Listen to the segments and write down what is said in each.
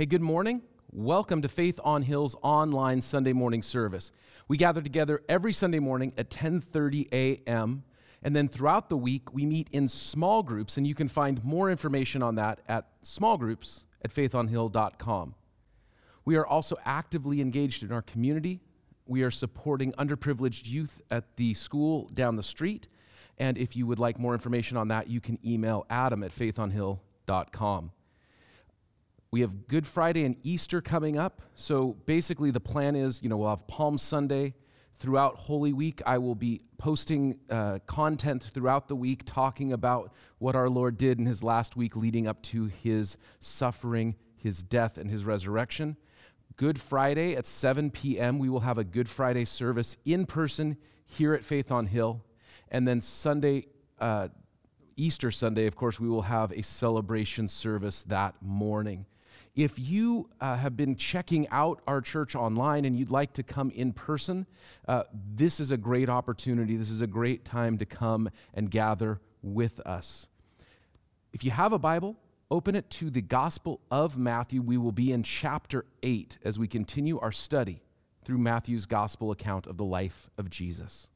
Hey, good morning. Welcome to Faith on Hill's online Sunday morning service. We gather together every Sunday morning at 10:30 a.m. and then throughout the week we meet in small groups and you can find more information on that at small groups at faithonhill.com. We are also actively engaged in our community. We are supporting underprivileged youth at the school down the street. And if you would like more information on that, you can email adam at faithonhill.com. We have Good Friday and Easter coming up. So basically, the plan is, you know, we'll have Palm Sunday. Throughout Holy Week, I will be posting uh, content throughout the week talking about what our Lord did in his last week leading up to his suffering, his death, and his resurrection. Good Friday at 7 p.m., we will have a Good Friday service in person here at Faith on Hill. And then Sunday, uh, Easter Sunday, of course, we will have a celebration service that morning. If you uh, have been checking out our church online and you'd like to come in person, uh, this is a great opportunity. This is a great time to come and gather with us. If you have a Bible, open it to the Gospel of Matthew. We will be in chapter 8 as we continue our study through Matthew's Gospel account of the life of Jesus.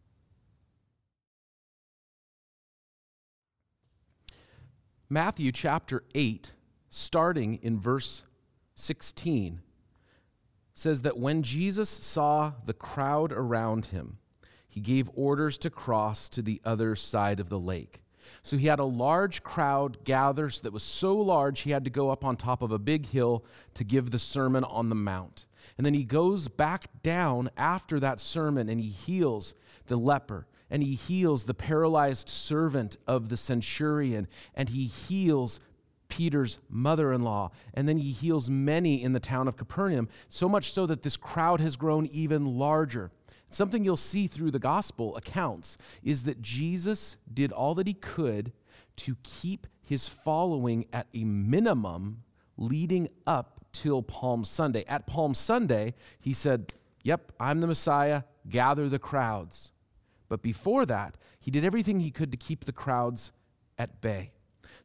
Matthew chapter 8 starting in verse 16, says that when Jesus saw the crowd around him, he gave orders to cross to the other side of the lake. So he had a large crowd gather that was so large he had to go up on top of a big hill to give the Sermon on the Mount. And then he goes back down after that sermon and he heals the leper and he heals the paralyzed servant of the centurion and he heals Peter's mother in law. And then he heals many in the town of Capernaum, so much so that this crowd has grown even larger. Something you'll see through the gospel accounts is that Jesus did all that he could to keep his following at a minimum leading up till Palm Sunday. At Palm Sunday, he said, Yep, I'm the Messiah, gather the crowds. But before that, he did everything he could to keep the crowds at bay.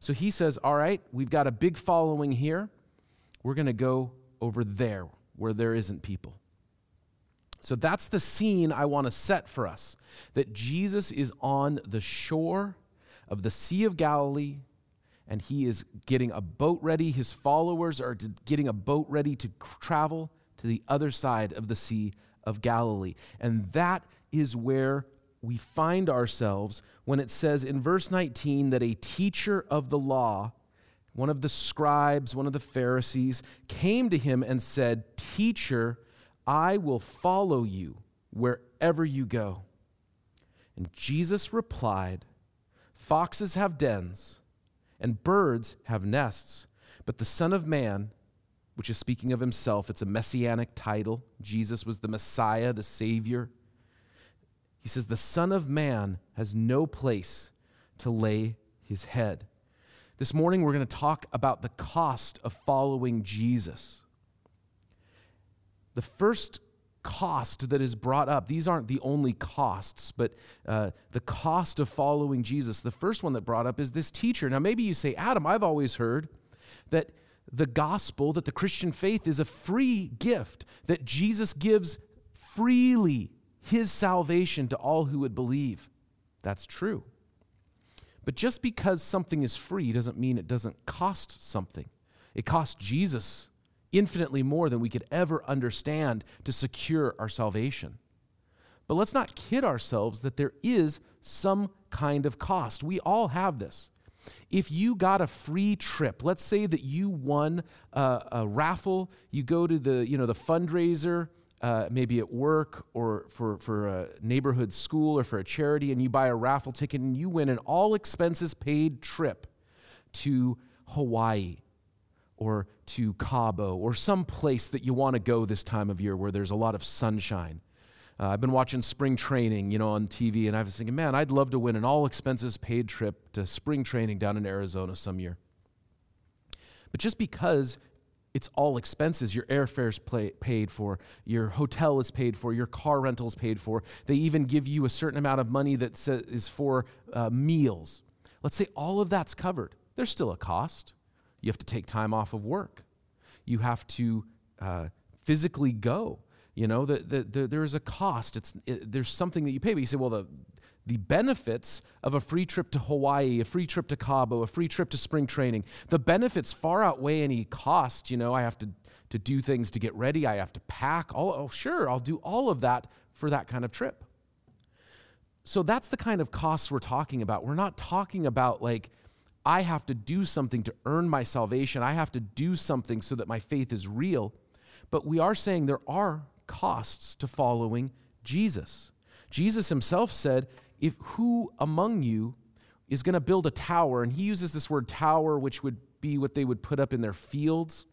So he says, All right, we've got a big following here. We're going to go over there where there isn't people. So that's the scene I want to set for us that Jesus is on the shore of the Sea of Galilee and he is getting a boat ready. His followers are getting a boat ready to travel to the other side of the Sea of Galilee. And that is where we find ourselves when it says in verse 19 that a teacher of the law, one of the scribes, one of the Pharisees, came to him and said, Teacher, I will follow you wherever you go. And Jesus replied, Foxes have dens, and birds have nests, but the Son of Man, which is speaking of himself, it's a messianic title. Jesus was the Messiah, the Savior he says, The Son of Man has no place to lay his head. This morning, we're going to talk about the cost of following Jesus. The first cost that is brought up, these aren't the only costs, but uh, the cost of following Jesus. The first one that brought up is this teacher. Now, maybe you say, Adam, I've always heard that the gospel, that the Christian faith is a free gift, that Jesus gives freely his salvation to all who would believe. That's true. But just because something is free doesn't mean it doesn't cost something. It cost Jesus infinitely more than we could ever understand to secure our salvation. But let's not kid ourselves that there is some kind of cost. We all have this. If you got a free trip, let's say that you won a, a raffle, you go to the, you know, the fundraiser uh, maybe at work or for, for a neighborhood school or for a charity, and you buy a raffle ticket and you win an all expenses paid trip to Hawaii or to Cabo or some place that you want to go this time of year where there's a lot of sunshine. Uh, I've been watching spring training, you know, on TV, and I was thinking, man, I'd love to win an all expenses paid trip to spring training down in Arizona some year. But just because it's all expenses. Your airfare's play, paid for, your hotel is paid for, your car rental is paid for. They even give you a certain amount of money that is for uh, meals. Let's say all of that's covered. There's still a cost. You have to take time off of work. You have to uh, physically go. You know, the, the, the, there is a cost. It's, it, there's something that you pay. But you say, well, the, the benefits of a free trip to Hawaii, a free trip to Cabo, a free trip to spring training, the benefits far outweigh any cost. You know, I have to, to do things to get ready, I have to pack. All, oh, sure, I'll do all of that for that kind of trip. So that's the kind of costs we're talking about. We're not talking about like, I have to do something to earn my salvation. I have to do something so that my faith is real. But we are saying there are costs to following Jesus. Jesus himself said, If who among you is going to build a tower, and he uses this word tower, which would be what they would put up in their fields,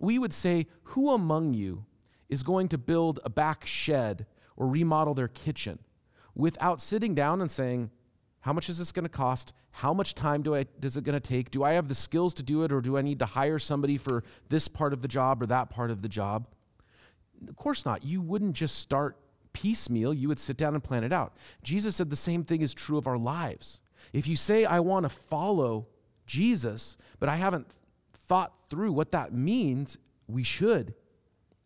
we would say, Who among you is going to build a back shed or remodel their kitchen without sitting down and saying, How much is this going to cost? How much time do I, is it going to take? Do I have the skills to do it, or do I need to hire somebody for this part of the job or that part of the job? Of course not. You wouldn't just start piecemeal, you would sit down and plan it out. Jesus said the same thing is true of our lives. If you say, I want to follow Jesus, but I haven't thought through what that means, we should.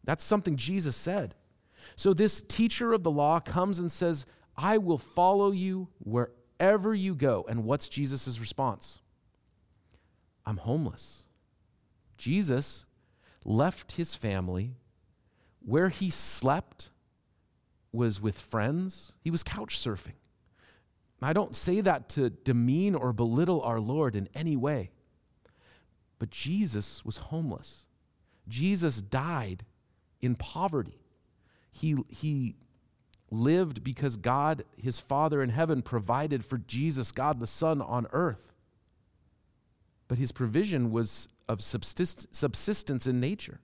That's something Jesus said. So this teacher of the law comes and says, I will follow you wherever you go. And what's Jesus' response? I'm homeless. Jesus left his family where he slept was with friends, he was couch surfing. I don't say that to demean or belittle our Lord in any way, but Jesus was homeless. Jesus died in poverty. He, he lived because God, his Father in heaven, provided for Jesus, God the Son, on earth. But his provision was of subsistence in nature.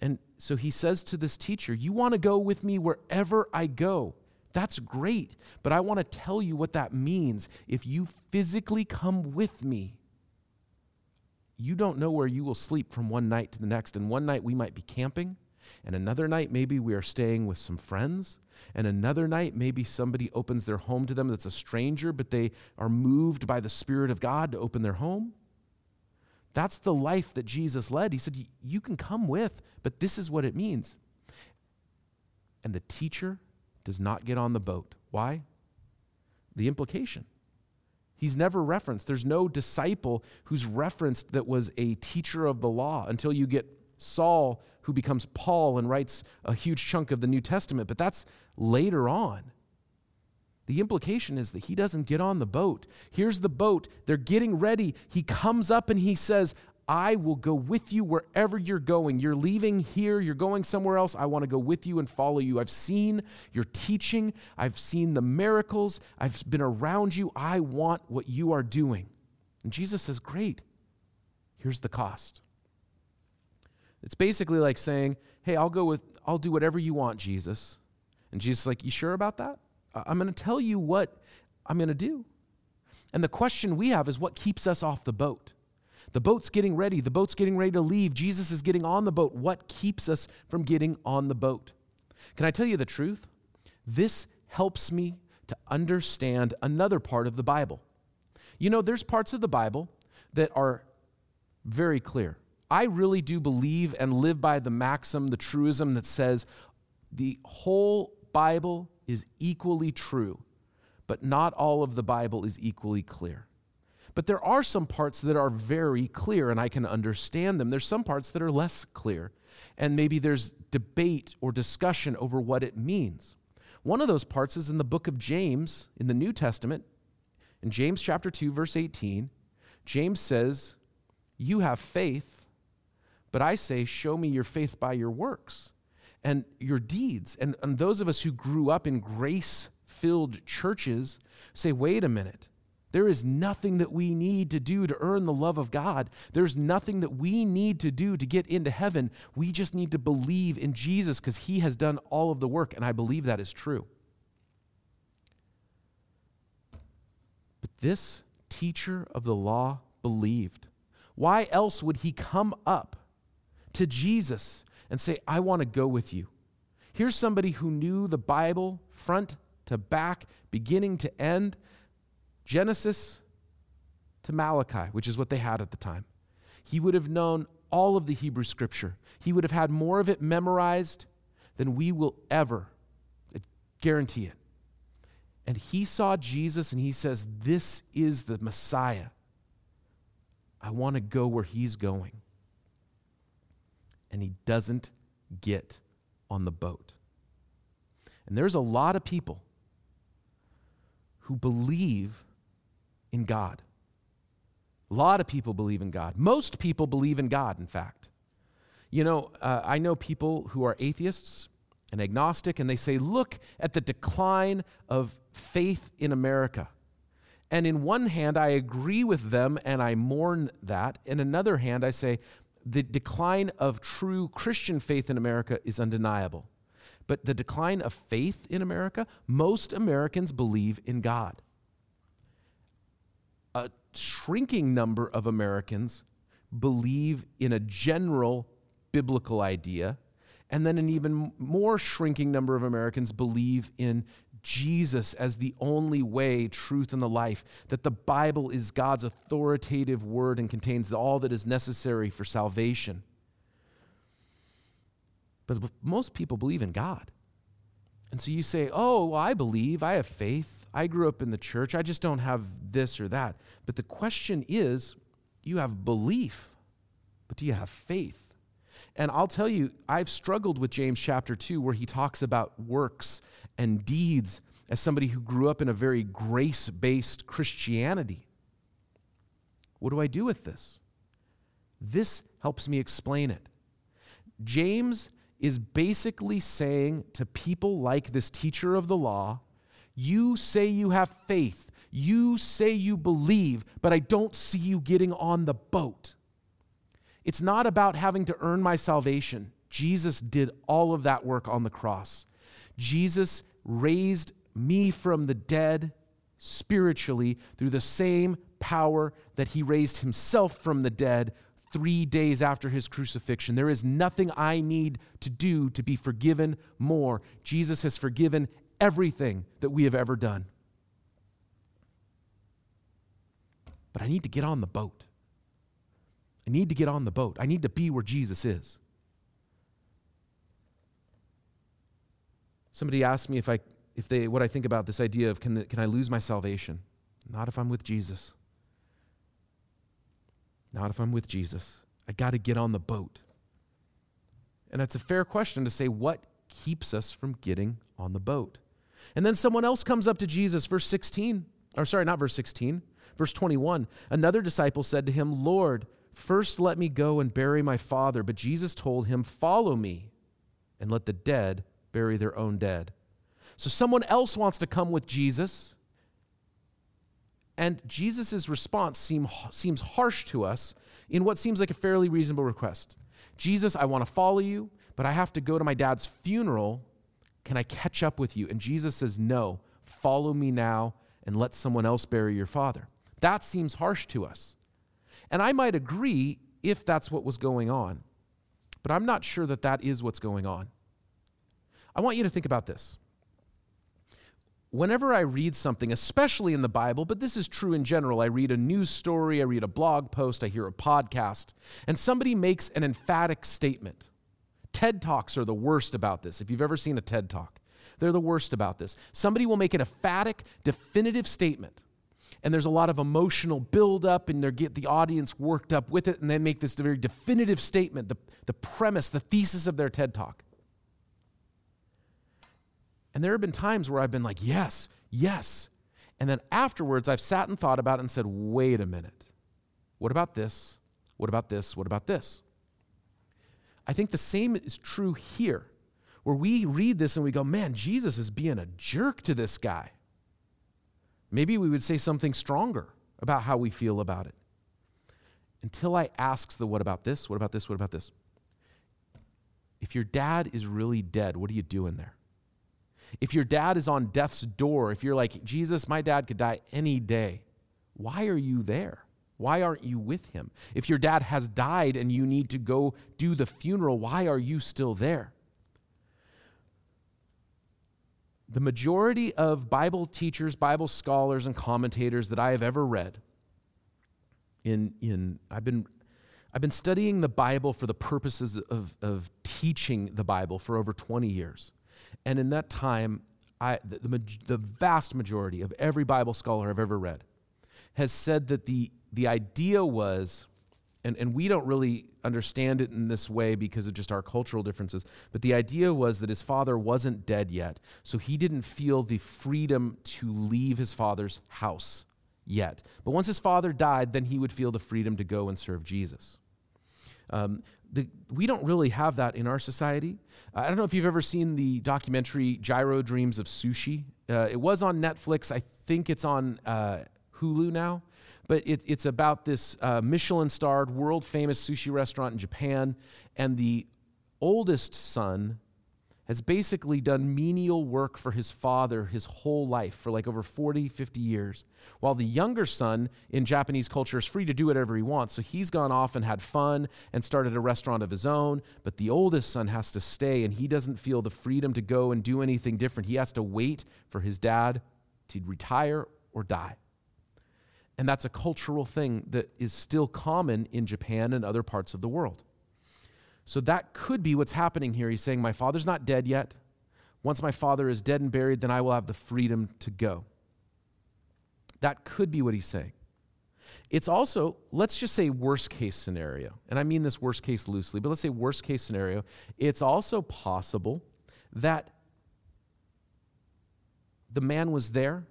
And so he says to this teacher, You want to go with me wherever I go. That's great, but I want to tell you what that means. If you physically come with me, you don't know where you will sleep from one night to the next. And one night we might be camping, and another night maybe we are staying with some friends, and another night maybe somebody opens their home to them that's a stranger, but they are moved by the Spirit of God to open their home. That's the life that Jesus led. He said, You can come with, but this is what it means. And the teacher does not get on the boat. Why? The implication. He's never referenced. There's no disciple who's referenced that was a teacher of the law until you get Saul, who becomes Paul and writes a huge chunk of the New Testament. But that's later on. The implication is that he doesn't get on the boat. Here's the boat. They're getting ready. He comes up and he says, I will go with you wherever you're going. You're leaving here, you're going somewhere else. I want to go with you and follow you. I've seen your teaching, I've seen the miracles, I've been around you. I want what you are doing. And Jesus says, Great, here's the cost. It's basically like saying, Hey, I'll go with, I'll do whatever you want, Jesus. And Jesus is like, You sure about that? I'm going to tell you what I'm going to do. And the question we have is what keeps us off the boat? The boat's getting ready. The boat's getting ready to leave. Jesus is getting on the boat. What keeps us from getting on the boat? Can I tell you the truth? This helps me to understand another part of the Bible. You know, there's parts of the Bible that are very clear. I really do believe and live by the maxim, the truism that says the whole Bible is equally true, but not all of the Bible is equally clear. But there are some parts that are very clear and I can understand them. There's some parts that are less clear, and maybe there's debate or discussion over what it means. One of those parts is in the book of James in the New Testament. In James chapter 2 verse 18, James says, "You have faith, but I say show me your faith by your works." And your deeds. And, and those of us who grew up in grace filled churches say, wait a minute. There is nothing that we need to do to earn the love of God. There's nothing that we need to do to get into heaven. We just need to believe in Jesus because he has done all of the work, and I believe that is true. But this teacher of the law believed. Why else would he come up to Jesus and say, I want to go with you. Here's somebody who knew the Bible front to back, beginning to end, Genesis to Malachi, which is what they had at the time. He would have known all of the Hebrew scripture. He would have had more of it memorized than we will ever. I guarantee it. And he saw Jesus and he says, This is the Messiah. I want to go where he's going. And he doesn't get on the boat. And there's a lot of people who believe in God. A lot of people believe in God. Most people believe in God, in fact. You know, uh, I know people who are atheists and agnostic, and they say, look at the decline of faith in America. And in one hand, I agree with them and I mourn that. In another hand, I say, the decline of true Christian faith in America is undeniable. But the decline of faith in America, most Americans believe in God. A shrinking number of Americans believe in a general biblical idea, and then an even more shrinking number of Americans believe in Jesus as the only way, truth, and the life, that the Bible is God's authoritative word and contains all that is necessary for salvation. But most people believe in God. And so you say, oh, well, I believe, I have faith, I grew up in the church, I just don't have this or that. But the question is, you have belief, but do you have faith? And I'll tell you, I've struggled with James chapter 2, where he talks about works and deeds as somebody who grew up in a very grace based Christianity. What do I do with this? This helps me explain it. James is basically saying to people like this teacher of the law, You say you have faith, you say you believe, but I don't see you getting on the boat. It's not about having to earn my salvation. Jesus did all of that work on the cross. Jesus raised me from the dead spiritually through the same power that he raised himself from the dead three days after his crucifixion. There is nothing I need to do to be forgiven more. Jesus has forgiven everything that we have ever done. But I need to get on the boat. I need to get on the boat. I need to be where Jesus is. Somebody asked me if I if they what I think about this idea of can, can I lose my salvation? Not if I'm with Jesus. Not if I'm with Jesus. I got to get on the boat. And it's a fair question to say what keeps us from getting on the boat. And then someone else comes up to Jesus, verse 16, or sorry, not verse 16, verse 21. Another disciple said to him, Lord, first let me go and bury my father. But Jesus told him, Follow me and let the dead bury their own dead. So someone else wants to come with Jesus. And Jesus' response seem, seems harsh to us in what seems like a fairly reasonable request. Jesus, I want to follow you, but I have to go to my dad's funeral. Can I catch up with you? And Jesus says, No, follow me now and let someone else bury your father. That seems harsh to us. And I might agree if that's what was going on, but I'm not sure that that is what's going on. I want you to think about this whenever I read something, especially in the Bible, but this is true in general, I read a news story, I read a blog post, I hear a podcast, and somebody makes an emphatic statement. TED Talks are the worst about this. If you've ever seen a TED Talk, they're the worst about this. Somebody will make an emphatic, definitive statement, and there's a lot of emotional buildup, and they get the audience worked up with it, and they make this very definitive statement, the, the premise, the thesis of their TED Talk. And there have been times where I've been like, yes, yes. And then afterwards, I've sat and thought about it and said, wait a minute. What about this? What about this? What about this? I think the same is true here, where we read this and we go, man, Jesus is being a jerk to this guy. Maybe we would say something stronger about how we feel about it. Until I ask the what about this? What about this? What about this? If your dad is really dead, what are you doing there? If your dad is on death's door, if you're like, Jesus, my dad could die any day, why are you there? Why aren't you with him? If your dad has died and you need to go do the funeral, why are you still there? The majority of Bible teachers, Bible scholars, and commentators that I have ever read, in, in I've been I've been studying the Bible for the purposes of, of teaching the Bible for over 20 years. And in that time, I, the, the, the vast majority of every Bible scholar I've ever read has said that the, the idea was, and, and we don't really understand it in this way because of just our cultural differences, but the idea was that his father wasn't dead yet, so he didn't feel the freedom to leave his father's house yet. But once his father died, then he would feel the freedom to go and serve Jesus. Um, the, we don't really have that in our society. I don't know if you've ever seen the documentary Jiro Dreams of Sushi. Uh, it was on Netflix. I think it's on uh, Hulu now. But it, it's about this uh, Michelin starred, world famous sushi restaurant in Japan. And the oldest son has basically done menial work for his father his whole life for like over 40, 50 years. While the younger son in Japanese culture is free to do whatever he wants. So he's gone off and had fun and started a restaurant of his own. But the oldest son has to stay and he doesn't feel the freedom to go and do anything different. He has to wait for his dad to retire or die. And that's a cultural thing that is still common in Japan and other parts of the world. So that could be what's happening here. He's saying, My father's not dead yet. Once my father is dead and buried, then I will have the freedom to go. That could be what he's saying. It's also, let's just say, worst case scenario. And I mean this worst case loosely, but let's say worst case scenario. It's also possible that the man was there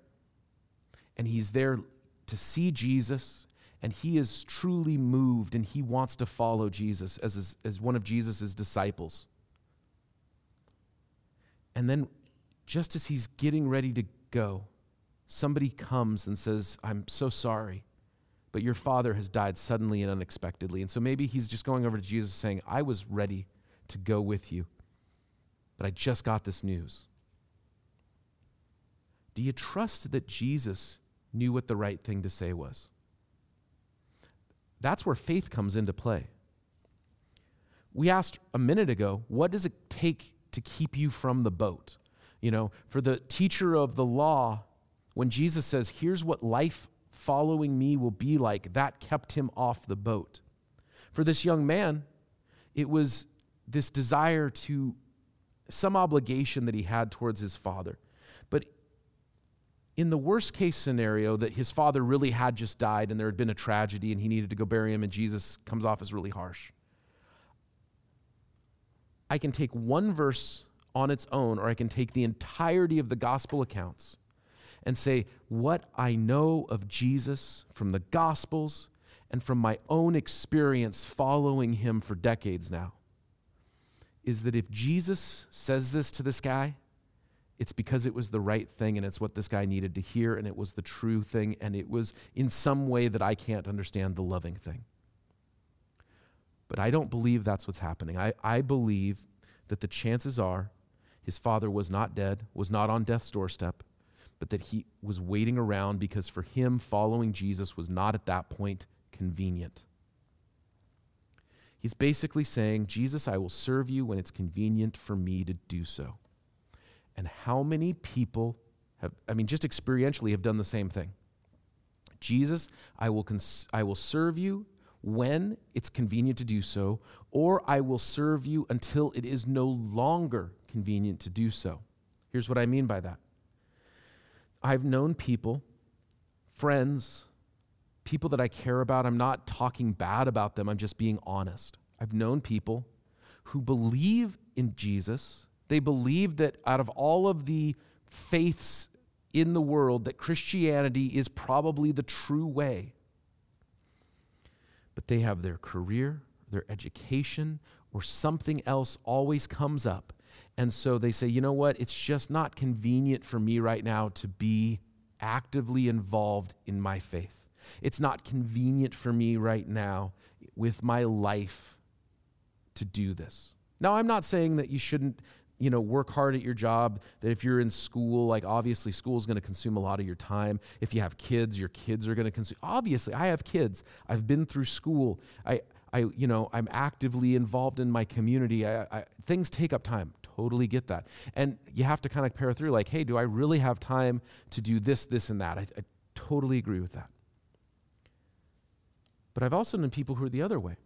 and he's there to see Jesus and he is truly moved and he wants to follow Jesus as, as one of Jesus' disciples. And then, just as he's getting ready to go, somebody comes and says, I'm so sorry, but your father has died suddenly and unexpectedly. And so maybe he's just going over to Jesus saying, I was ready to go with you, but I just got this news. Do you trust that Jesus knew what the right thing to say was? That's where faith comes into play. We asked a minute ago, what does it take to keep you from the boat? You know, for the teacher of the law, when Jesus says, here's what life following me will be like, that kept him off the boat. For this young man, it was this desire to, some obligation that he had towards his father in the worst case scenario that his father really had just died and there had been a tragedy and he needed to go bury him and Jesus comes off as really harsh. I can take one verse on its own or I can take the entirety of the gospel accounts and say what I know of Jesus from the gospels and from my own experience following him for decades now is that if Jesus says this to this guy, it's because it was the right thing and it's what this guy needed to hear and it was the true thing and it was in some way that I can't understand the loving thing. But I don't believe that's what's happening. I, I believe that the chances are his father was not dead, was not on death's doorstep, but that he was waiting around because for him, following Jesus was not at that point convenient. He's basically saying, Jesus, I will serve you when it's convenient for me to do so. And how many people have, I mean, just experientially have done the same thing? Jesus, I will, cons- I will serve you when it's convenient to do so, or I will serve you until it is no longer convenient to do so. Here's what I mean by that I've known people, friends, people that I care about. I'm not talking bad about them, I'm just being honest. I've known people who believe in Jesus they believe that out of all of the faiths in the world, that Christianity is probably the true way. But they have their career, their education, or something else always comes up. And so they say, you know what? It's just not convenient for me right now to be actively involved in my faith. It's not convenient for me right now with my life to do this. Now, I'm not saying that you shouldn't you know work hard at your job that if you're in school like obviously school is going to consume a lot of your time. If you have kids your kids are going to consume obviously i have kids. I've been through school. I i you know i'm actively involved in my community. I, I, things take up time. Totally get that. And you have to kind of pair through like hey do i really have time to do this this and that? I, I totally agree with that. But i've also known people who are the other way.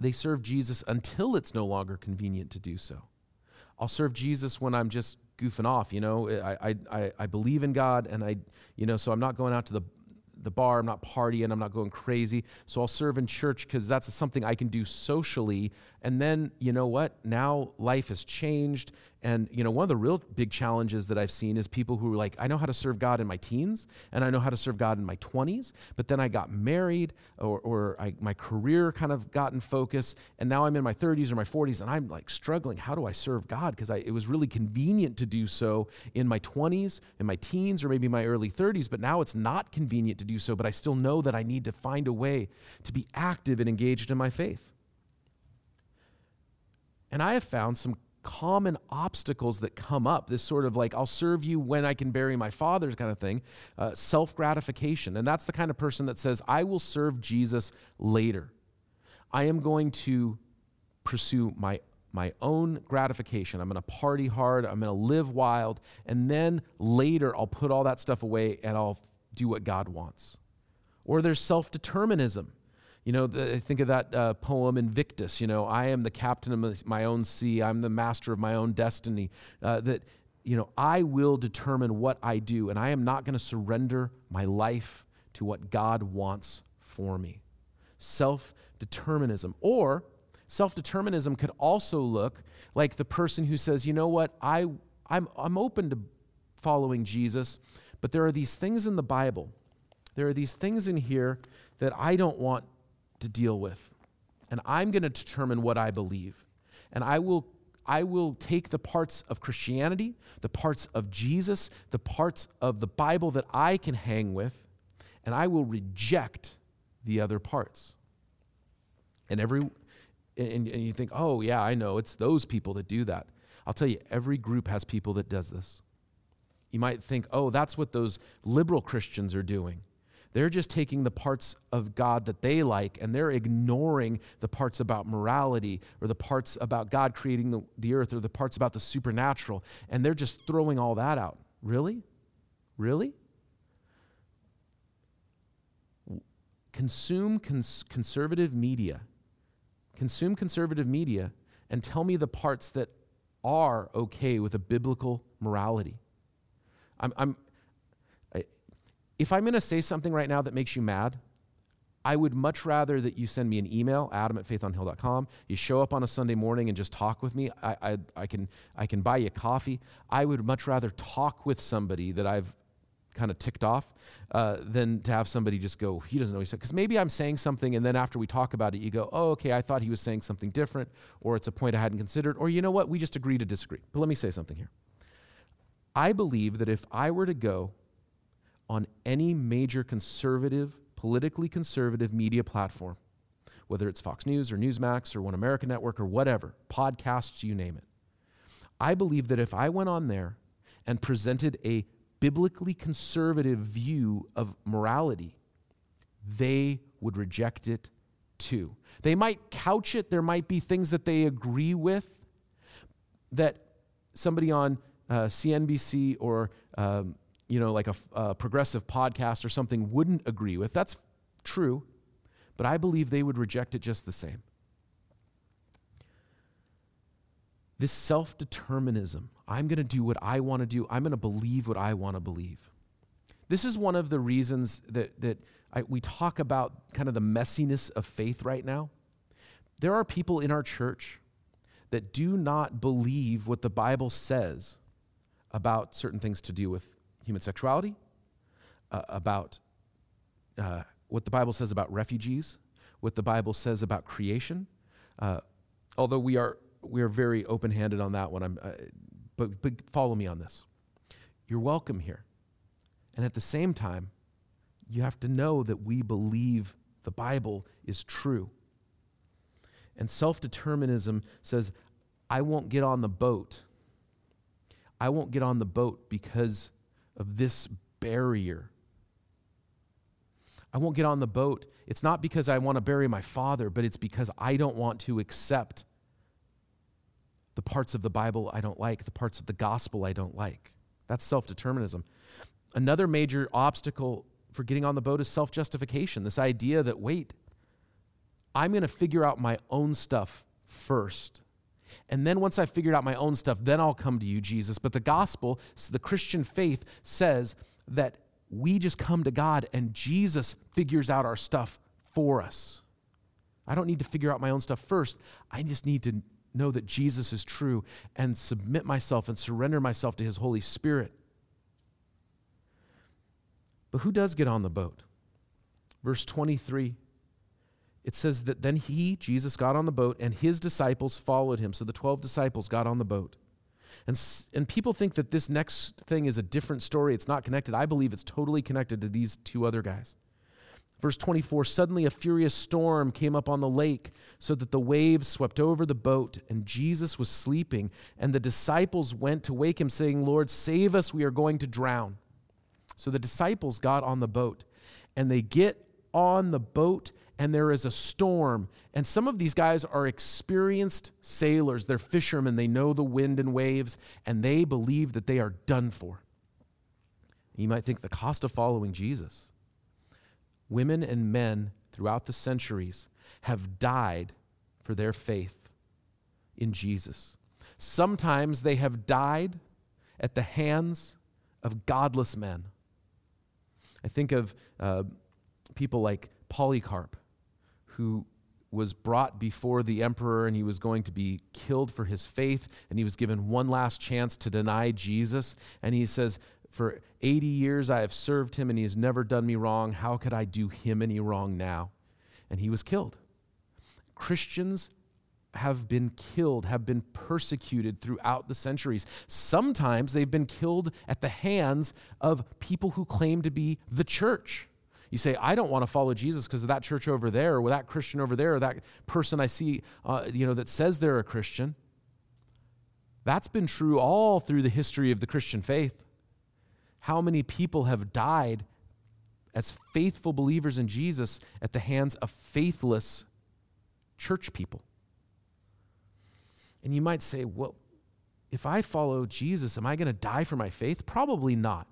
They serve Jesus until it's no longer convenient to do so. I'll serve Jesus when I'm just goofing off, you know. I, I, I believe in God and I, you know, so I'm not going out to the the bar, I'm not partying, I'm not going crazy. So I'll serve in church because that's something I can do socially. And then, you know what? Now life has changed. And, you know, one of the real big challenges that I've seen is people who are like, I know how to serve God in my teens and I know how to serve God in my 20s, but then I got married or, or I, my career kind of got in focus. And now I'm in my 30s or my 40s and I'm like struggling. How do I serve God? Because it was really convenient to do so in my 20s, in my teens, or maybe my early 30s, but now it's not convenient to do so. But I still know that I need to find a way to be active and engaged in my faith. And I have found some common obstacles that come up this sort of like i'll serve you when i can bury my father's kind of thing uh, self-gratification. And that's the kind of person that says i will serve jesus later. I am going to pursue my my own gratification. I'm going to party hard. I'm going to live wild. And then later i'll put all that stuff away and i'll do what god wants. Or there's self-determinism you know, the, think of that uh, poem Invictus. You know, I am the captain of my own sea. I'm the master of my own destiny. Uh, that, you know, I will determine what I do, and I am not going to surrender my life to what God wants for me. Self determinism. Or self determinism could also look like the person who says, you know what, I, I'm, I'm open to following Jesus, but there are these things in the Bible, there are these things in here that I don't want to deal with. And I'm going to determine what I believe. And I will I will take the parts of Christianity, the parts of Jesus, the parts of the Bible that I can hang with, and I will reject the other parts. And every and, and you think, "Oh, yeah, I know. It's those people that do that." I'll tell you, every group has people that does this. You might think, "Oh, that's what those liberal Christians are doing." They're just taking the parts of God that they like and they're ignoring the parts about morality or the parts about God creating the, the earth or the parts about the supernatural. And they're just throwing all that out. Really? Really? Consume cons- conservative media. Consume conservative media and tell me the parts that are okay with a biblical morality. I'm, I'm if I'm going to say something right now that makes you mad, I would much rather that you send me an email, adam at faithonhill.com. You show up on a Sunday morning and just talk with me. I, I, I, can, I can buy you coffee. I would much rather talk with somebody that I've kind of ticked off uh, than to have somebody just go, he doesn't know what he said. Because maybe I'm saying something and then after we talk about it, you go, oh, okay, I thought he was saying something different, or it's a point I hadn't considered, or you know what, we just agree to disagree. But let me say something here. I believe that if I were to go on any major conservative, politically conservative media platform, whether it's Fox News or Newsmax or One America Network or whatever, podcasts, you name it. I believe that if I went on there and presented a biblically conservative view of morality, they would reject it too. They might couch it, there might be things that they agree with that somebody on uh, CNBC or um, you know, like a, a progressive podcast or something wouldn't agree with. That's true, but I believe they would reject it just the same. This self determinism, I'm going to do what I want to do, I'm going to believe what I want to believe. This is one of the reasons that, that I, we talk about kind of the messiness of faith right now. There are people in our church that do not believe what the Bible says about certain things to do with human sexuality, uh, about uh, what the Bible says about refugees, what the Bible says about creation. Uh, although we are we are very open handed on that one. I'm, uh, but, but follow me on this. You're welcome here, and at the same time, you have to know that we believe the Bible is true. And self determinism says, I won't get on the boat. I won't get on the boat because of this barrier. I won't get on the boat. It's not because I want to bury my father, but it's because I don't want to accept the parts of the Bible I don't like, the parts of the gospel I don't like. That's self determinism. Another major obstacle for getting on the boat is self justification. This idea that, wait, I'm going to figure out my own stuff first. And then once I figured out my own stuff, then I'll come to you, Jesus. But the gospel, the Christian faith says that we just come to God and Jesus figures out our stuff for us. I don't need to figure out my own stuff first. I just need to know that Jesus is true and submit myself and surrender myself to his Holy Spirit. But who does get on the boat? Verse 23 it says that then he, Jesus, got on the boat and his disciples followed him. So the 12 disciples got on the boat. And, and people think that this next thing is a different story. It's not connected. I believe it's totally connected to these two other guys. Verse 24 Suddenly a furious storm came up on the lake, so that the waves swept over the boat, and Jesus was sleeping. And the disciples went to wake him, saying, Lord, save us, we are going to drown. So the disciples got on the boat, and they get on the boat, and there is a storm. And some of these guys are experienced sailors, they're fishermen, they know the wind and waves, and they believe that they are done for. You might think the cost of following Jesus women and men throughout the centuries have died for their faith in Jesus. Sometimes they have died at the hands of godless men. I think of uh, people like Polycarp, who was brought before the emperor and he was going to be killed for his faith, and he was given one last chance to deny Jesus. And he says, for 80 years I have served him and he has never done me wrong. How could I do him any wrong now? And he was killed. Christians have been killed, have been persecuted throughout the centuries. Sometimes they've been killed at the hands of people who claim to be the church. You say, I don't want to follow Jesus because of that church over there, or that Christian over there, or that person I see, uh, you know, that says they're a Christian. That's been true all through the history of the Christian faith how many people have died as faithful believers in Jesus at the hands of faithless church people. And you might say, well, if I follow Jesus, am I going to die for my faith? Probably not.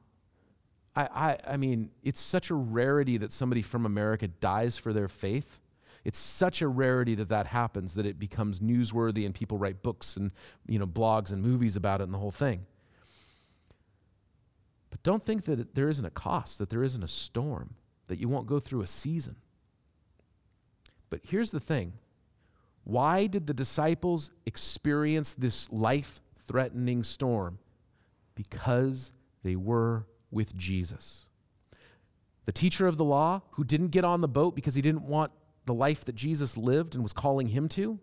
I, I, I mean, it's such a rarity that somebody from America dies for their faith. It's such a rarity that that happens that it becomes newsworthy and people write books and you know blogs and movies about it and the whole thing. But don't think that there isn't a cost, that there isn't a storm, that you won't go through a season. But here's the thing why did the disciples experience this life threatening storm? Because they were with Jesus. The teacher of the law, who didn't get on the boat because he didn't want the life that Jesus lived and was calling him to,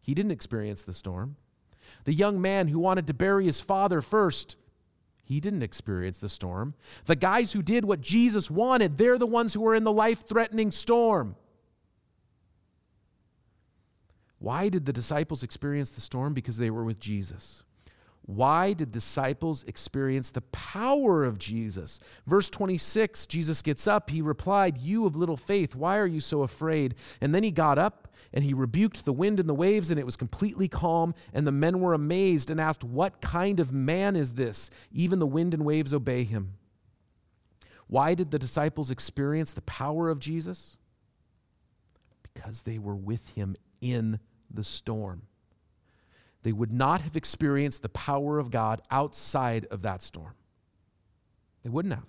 he didn't experience the storm. The young man who wanted to bury his father first, he didn't experience the storm. The guys who did what Jesus wanted, they're the ones who were in the life threatening storm. Why did the disciples experience the storm? Because they were with Jesus. Why did disciples experience the power of Jesus? Verse 26, Jesus gets up. He replied, You of little faith, why are you so afraid? And then he got up and he rebuked the wind and the waves, and it was completely calm. And the men were amazed and asked, What kind of man is this? Even the wind and waves obey him. Why did the disciples experience the power of Jesus? Because they were with him in the storm they would not have experienced the power of God outside of that storm. They wouldn't have.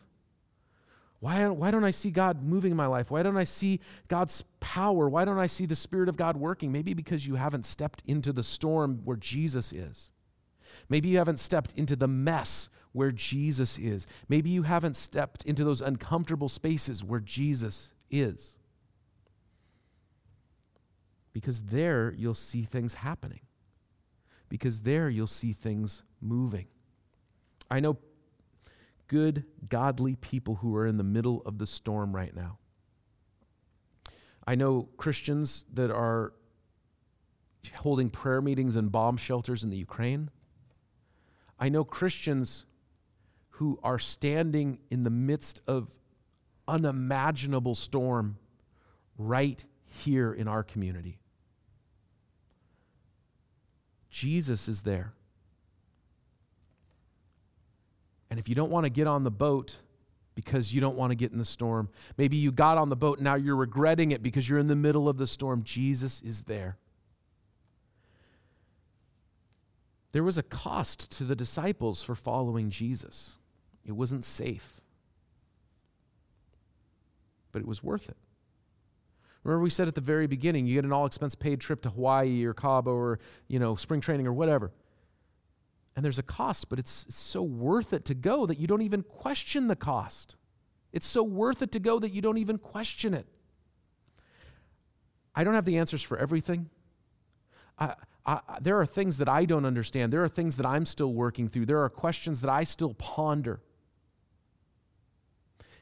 Why, why don't I see God moving in my life? Why don't I see God's power? Why don't I see the Spirit of God working? Maybe because you haven't stepped into the storm where Jesus is. Maybe you haven't stepped into the mess where Jesus is. Maybe you haven't stepped into those uncomfortable spaces where Jesus is. Because there you'll see things happening because there you'll see things moving. I know good, godly people who are in the middle of the storm right now. I know Christians that are holding prayer meetings in bomb shelters in the Ukraine. I know Christians who are standing in the midst of unimaginable storm right here in our community. Jesus is there. And if you don't want to get on the boat because you don't want to get in the storm. Maybe you got on the boat and now you're regretting it because you're in the middle of the storm. Jesus is there. There was a cost to the disciples for following Jesus. It wasn't safe, but it was worth it. Remember, we said at the very beginning, you get an all expense paid trip to Hawaii or Cabo or, you know, spring training or whatever. And there's a cost, but it's, it's so worth it to go that you don't even question the cost. It's so worth it to go that you don't even question it. I don't have the answers for everything. I, I, there are things that I don't understand. There are things that I'm still working through. There are questions that I still ponder.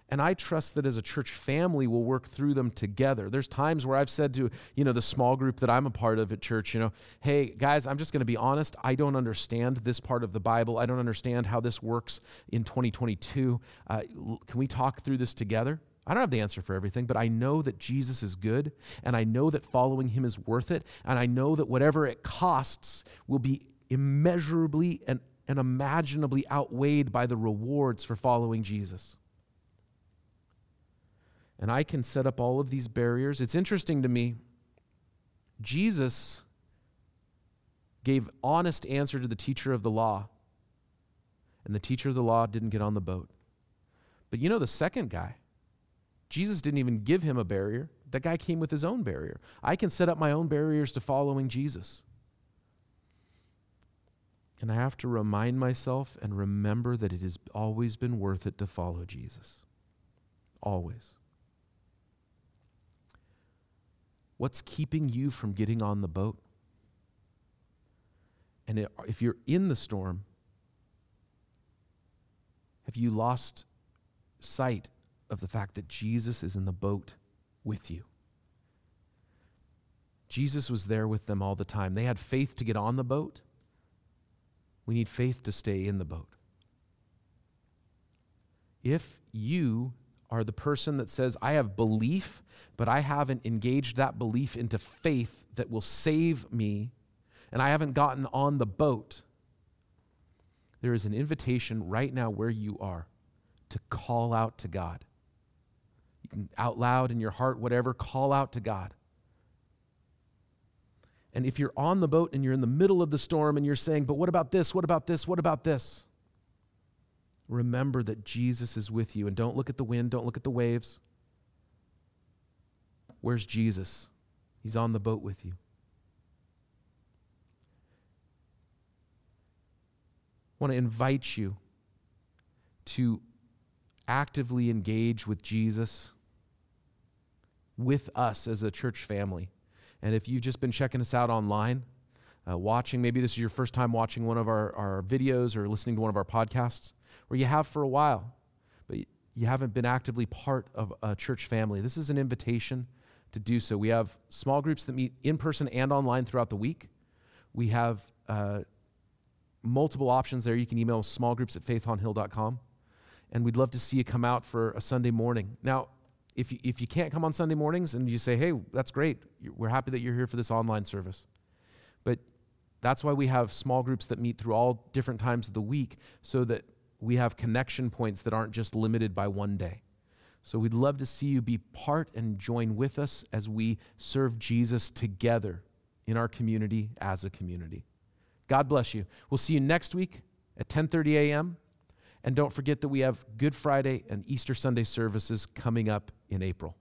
And I trust that as a church family, we'll work through them together. There's times where I've said to, you know, the small group that I'm a part of at church, you know, hey, guys, I'm just going to be honest. I don't understand this part of the Bible. I don't understand how this works in 2022. Uh, can we talk through this together? I don't have the answer for everything, but I know that Jesus is good, and I know that following him is worth it, and I know that whatever it costs will be immeasurably and, unimaginably outweighed by the rewards for following Jesus and I can set up all of these barriers. It's interesting to me. Jesus gave honest answer to the teacher of the law, and the teacher of the law didn't get on the boat. But you know the second guy, Jesus didn't even give him a barrier. That guy came with his own barrier. I can set up my own barriers to following Jesus. And I have to remind myself and remember that it has always been worth it to follow Jesus. Always. What's keeping you from getting on the boat? And if you're in the storm, have you lost sight of the fact that Jesus is in the boat with you? Jesus was there with them all the time. They had faith to get on the boat. We need faith to stay in the boat. If you are the person that says, I have belief, but I haven't engaged that belief into faith that will save me, and I haven't gotten on the boat. There is an invitation right now where you are to call out to God. You can out loud in your heart, whatever, call out to God. And if you're on the boat and you're in the middle of the storm and you're saying, but what about this? What about this? What about this? Remember that Jesus is with you. And don't look at the wind, don't look at the waves. Where's Jesus? He's on the boat with you. I want to invite you to actively engage with Jesus, with us as a church family. And if you've just been checking us out online, uh, watching, maybe this is your first time watching one of our, our videos or listening to one of our podcasts, or you have for a while, but you haven't been actively part of a church family, this is an invitation to do so. We have small groups that meet in person and online throughout the week. We have uh, multiple options there. You can email small groups at faithonhill.com. And we'd love to see you come out for a Sunday morning. Now, if you, if you can't come on Sunday mornings and you say, hey, that's great, we're happy that you're here for this online service. But that's why we have small groups that meet through all different times of the week so that we have connection points that aren't just limited by one day. So we'd love to see you be part and join with us as we serve Jesus together in our community as a community. God bless you. We'll see you next week at 10:30 a.m. And don't forget that we have Good Friday and Easter Sunday services coming up in April.